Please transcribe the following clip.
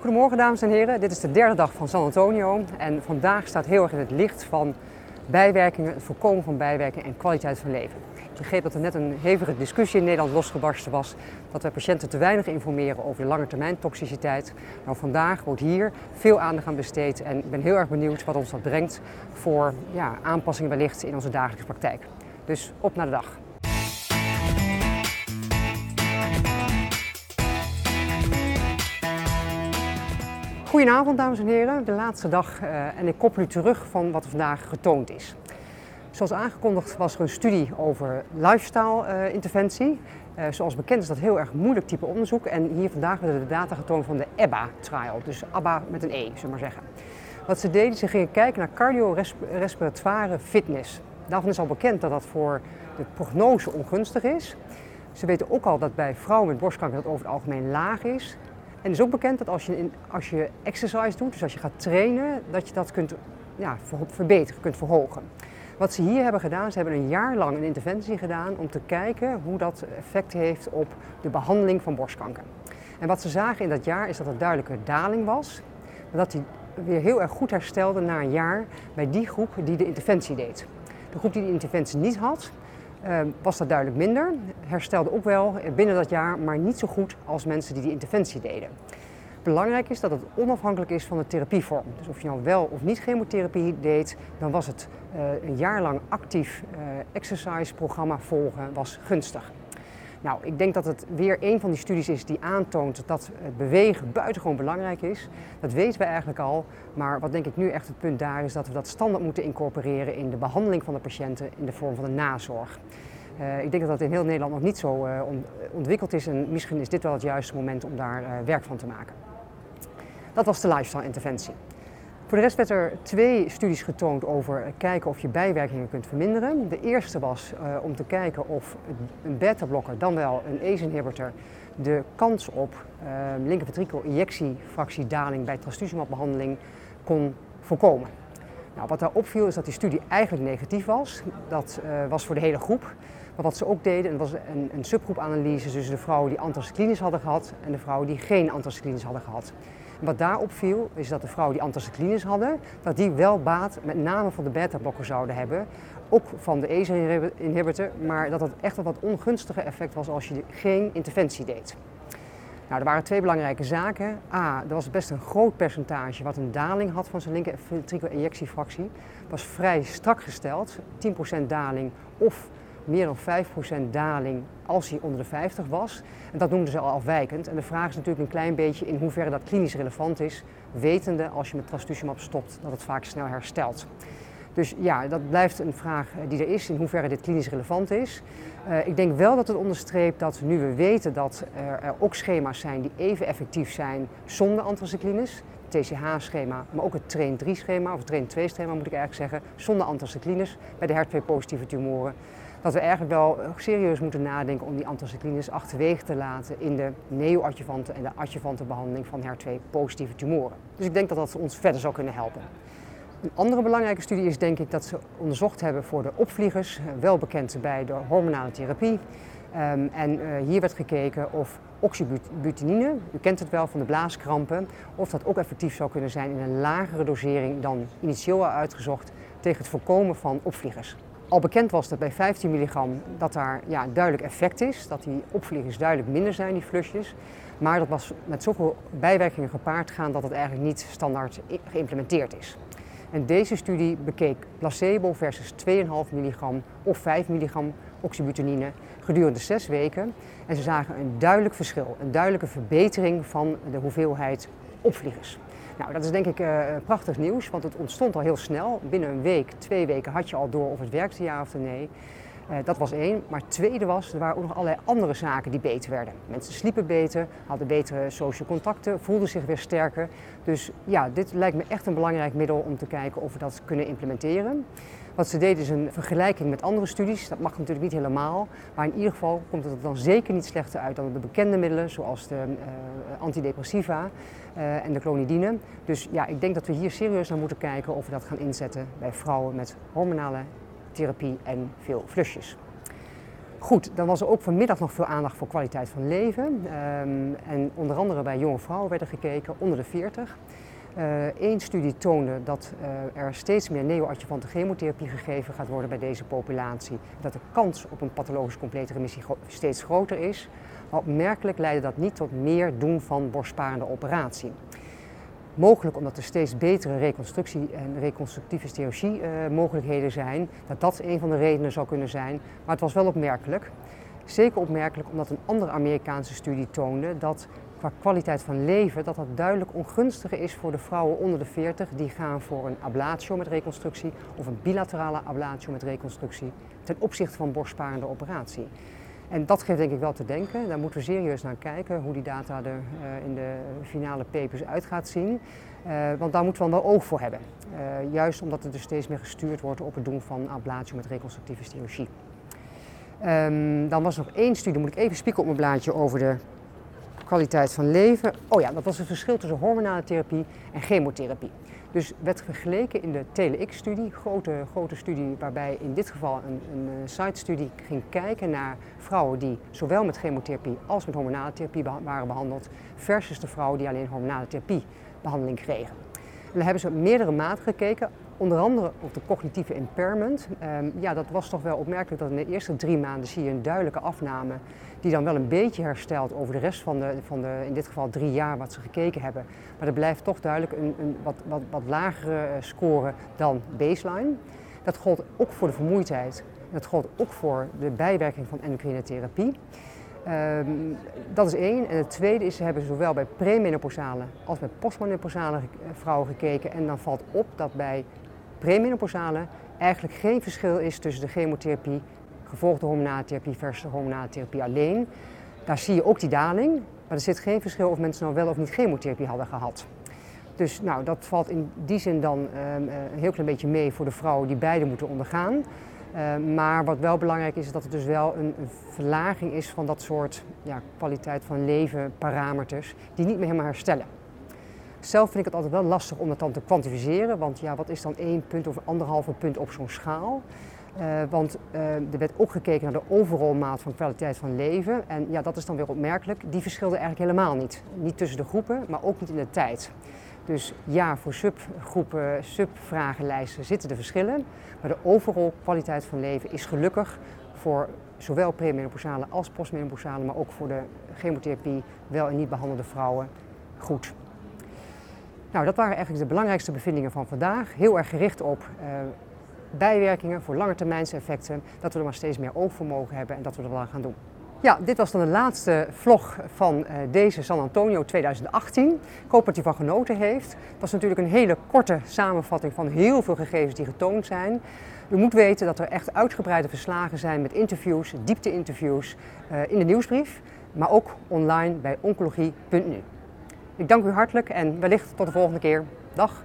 Goedemorgen dames en heren, dit is de derde dag van San Antonio en vandaag staat heel erg in het licht van bijwerkingen, het voorkomen van bijwerkingen en kwaliteit van leven. Ik begreep dat er net een hevige discussie in Nederland losgebarsten was dat wij patiënten te weinig informeren over de lange termijn toxiciteit. Nou, vandaag wordt hier veel aandacht aan besteed en ik ben heel erg benieuwd wat ons dat brengt voor ja, aanpassingen wellicht in onze dagelijkse praktijk. Dus op naar de dag. Goedenavond dames en heren, de laatste dag uh, en ik koppel u terug van wat er vandaag getoond is. Zoals aangekondigd was er een studie over lifestyle uh, interventie. Uh, zoals bekend is dat heel erg moeilijk type onderzoek en hier vandaag werden de data getoond van de EBBA-trial, dus ABBA met een E, zullen we maar zeggen. Wat ze deden, ze gingen kijken naar cardiorespiratoire fitness. Daarvan is al bekend dat dat voor de prognose ongunstig is. Ze weten ook al dat bij vrouwen met borstkanker dat over het algemeen laag is. En het is ook bekend dat als je, in, als je exercise doet, dus als je gaat trainen, dat je dat kunt ja, verbeteren, kunt verhogen. Wat ze hier hebben gedaan, ze hebben een jaar lang een interventie gedaan om te kijken hoe dat effect heeft op de behandeling van borstkanker. En wat ze zagen in dat jaar is dat er duidelijke daling was, maar dat die weer heel erg goed herstelde na een jaar bij die groep die de interventie deed. De groep die de interventie niet had, was dat duidelijk minder. Herstelde ook wel binnen dat jaar, maar niet zo goed als mensen die die interventie deden. Belangrijk is dat het onafhankelijk is van de therapievorm. Dus of je nou wel of niet chemotherapie deed, dan was het uh, een jaar lang actief uh, exercise programma volgen was gunstig. Nou, ik denk dat het weer een van die studies is die aantoont dat het bewegen buitengewoon belangrijk is. Dat weten we eigenlijk al, maar wat denk ik nu echt het punt daar is dat we dat standaard moeten incorporeren in de behandeling van de patiënten in de vorm van de nazorg. Uh, ik denk dat dat in heel Nederland nog niet zo uh, ontwikkeld is en misschien is dit wel het juiste moment om daar werk van te maken. Dat was de lifestyle interventie. Voor de rest werd er twee studies getoond over kijken of je bijwerkingen kunt verminderen. De eerste was uh, om te kijken of een beta-blokker, dan wel een ACE-inhibitor, de kans op uh, linkerventrikel-injectiefractiedaling bij trastuzumab-behandeling kon voorkomen. Nou, wat daar opviel is dat die studie eigenlijk negatief was. Dat uh, was voor de hele groep. Maar wat ze ook deden, was een, een subgroepanalyse tussen de vrouwen die anthracyclines hadden gehad en de vrouwen die geen anthracyclines hadden gehad. Wat daar opviel is dat de vrouwen die anthracyclines hadden, dat die wel baat met name van de beta-blokker zouden hebben. Ook van de ACE-inhibitor, maar dat het echt een wat ongunstige effect was als je geen interventie deed. Nou, er waren twee belangrijke zaken. A, er was best een groot percentage wat een daling had van zijn linker injectiefractie. was vrij strak gesteld, 10% daling of meer dan 5% daling als hij onder de 50 was. En dat noemden ze al afwijkend. En de vraag is natuurlijk een klein beetje in hoeverre dat klinisch relevant is, wetende als je met trastuzumab stopt dat het vaak snel herstelt. Dus ja, dat blijft een vraag die er is, in hoeverre dit klinisch relevant is. Uh, ik denk wel dat het onderstreept dat nu we weten dat er, ook schema's zijn die even effectief zijn zonder anthracyclines, TCH-schema, maar ook het TRAIN 3-schema, of het TRAIN 2-schema moet ik eigenlijk zeggen, zonder anthracyclines bij de HER2-positieve tumoren dat we eigenlijk wel serieus moeten nadenken om die anthracyclines achterwege te laten in de neoadjuvante en de adjuvante behandeling van HER2-positieve tumoren. Dus ik denk dat dat ons verder zou kunnen helpen. Een andere belangrijke studie is denk ik dat ze onderzocht hebben voor de opvliegers, wel bekend bij de hormonale therapie. Um, en uh, hier werd gekeken of oxybutinine, u kent het wel van de blaaskrampen, of dat ook effectief zou kunnen zijn in een lagere dosering dan initieel uitgezocht tegen het voorkomen van opvliegers. Al bekend was dat bij 15 milligram dat daar ja, duidelijk effect is, dat die opvliegers duidelijk minder zijn, die flusjes. Maar dat was met zoveel bijwerkingen gepaard gaan dat het eigenlijk niet standaard geïmplementeerd is. En deze studie bekeek placebo versus 2,5 milligram of 5 milligram oxybutinine gedurende zes weken. En ze zagen een duidelijk verschil, een duidelijke verbetering van de hoeveelheid opvliegers. Nou, dat is denk ik uh, prachtig nieuws, want het ontstond al heel snel. Binnen een week, twee weken had je al door of het werkte ja of nee. Uh, dat was één. Maar het tweede was, er waren ook nog allerlei andere zaken die beter werden. Mensen sliepen beter, hadden betere sociale contacten, voelden zich weer sterker. Dus ja, dit lijkt me echt een belangrijk middel om te kijken of we dat kunnen implementeren. Wat ze deden is een vergelijking met andere studies. Dat mag natuurlijk niet helemaal. Maar in ieder geval komt het er dan zeker niet slechter uit dan de bekende middelen, zoals de uh, antidepressiva uh, en de clonidine. Dus ja, ik denk dat we hier serieus naar moeten kijken of we dat gaan inzetten bij vrouwen met hormonale therapie en veel flusjes. Goed, dan was er ook vanmiddag nog veel aandacht voor kwaliteit van leven. Ehm, en onder andere bij jonge vrouwen werden gekeken onder de 40. Eén uh, studie toonde dat uh, er steeds meer neoadjuvante chemotherapie gegeven gaat worden bij deze populatie. Dat de kans op een pathologisch complete remissie steeds groter is. Maar opmerkelijk leidde dat niet tot meer doen van borstsparende operatie. Mogelijk omdat er steeds betere reconstructie en reconstructieve chirurgie uh, mogelijkheden zijn, dat dat een van de redenen zou kunnen zijn. Maar het was wel opmerkelijk. Zeker opmerkelijk omdat een andere Amerikaanse studie toonde dat qua kwaliteit van leven dat dat duidelijk ongunstiger is voor de vrouwen onder de 40 die gaan voor een ablatio met reconstructie of een bilaterale ablatio met reconstructie ten opzichte van borstsparende operatie. En dat geeft denk ik wel te denken. Daar moeten we serieus naar kijken hoe die data er uh, in de finale papers uit gaat zien. Uh, want daar moeten we wel oog voor hebben. Uh, juist omdat er dus steeds meer gestuurd wordt op het doen van ablatio met reconstructieve chirurgie. Um, dan was er nog één studie, moet ik even spieken op mijn blaadje over de kwaliteit van leven. Oh ja, dat was het verschil tussen hormonale therapie en chemotherapie. Dus werd vergeleken in de TeleX-studie, grote, grote studie waarbij in dit geval een, een site-studie ging kijken naar vrouwen die zowel met chemotherapie als met hormonale therapie waren behandeld, versus de vrouwen die alleen hormonale therapie behandeling kregen. En dan hebben ze meerdere maten gekeken, onder andere op de cognitieve impairment. Um, ja, dat was toch wel opmerkelijk dat in de eerste drie maanden zie je een duidelijke afname die dan wel een beetje herstelt over de rest van de, van de in dit geval drie jaar wat ze gekeken hebben. Maar er blijft toch duidelijk een, een wat, wat, wat lagere score dan baseline. Dat gold ook voor de vermoeidheid. Dat gold ook voor de bijwerking van endocrine therapie. Um, dat is één. En het tweede is, ze hebben zowel bij premenopausale als bij postmenopausale vrouwen gekeken. En dan valt op dat bij premenopausale eigenlijk geen verschil is tussen de chemotherapie, gevolgde hormonale therapie versus de hormonale therapie alleen. Daar zie je ook die daling, maar er zit geen verschil of mensen nou wel of niet chemotherapie hadden gehad. Dus nou, dat valt in die zin dan um, een heel klein beetje mee voor de vrouwen die beide moeten ondergaan. Uh, maar wat wel belangrijk is, is dat het dus wel een, een verlaging is van dat soort ja, kwaliteit van leven parameters die niet meer helemaal herstellen. Zelf vind ik het altijd wel lastig om dat dan te kwantificeren, want ja, wat is dan één punt of anderhalve punt op zo'n schaal? Uh, want uh, er werd ook gekeken naar de overall maat van kwaliteit van leven. En ja, dat is dan weer opmerkelijk. Die verschilde eigenlijk helemaal niet. Niet tussen de groepen, maar ook niet in de tijd. Dus ja, voor subgroepen, subvragenlijsten zitten er verschillen. Maar de overal kwaliteit van leven is gelukkig voor zowel premenopausale als postmenopausale, maar ook voor de chemotherapie wel en niet behandelde vrouwen goed. Nou, dat waren eigenlijk de belangrijkste bevindingen van vandaag. Heel erg gericht op uh, bijwerkingen voor langetermijnseffecten, dat we er maar steeds meer oog voor mogen hebben en dat we er wel aan gaan doen. Ja, dit was dan de laatste vlog van uh, deze San Antonio 2018. Ik hoop dat u van genoten heeft. Het was natuurlijk een hele korte samenvatting van heel veel gegevens die getoond zijn. U moet weten dat er echt uitgebreide verslagen zijn met interviews, diepte-interviews uh, in de nieuwsbrief, maar ook online bij oncologie.nu. Ik dank u hartelijk en wellicht tot de volgende keer. Dag!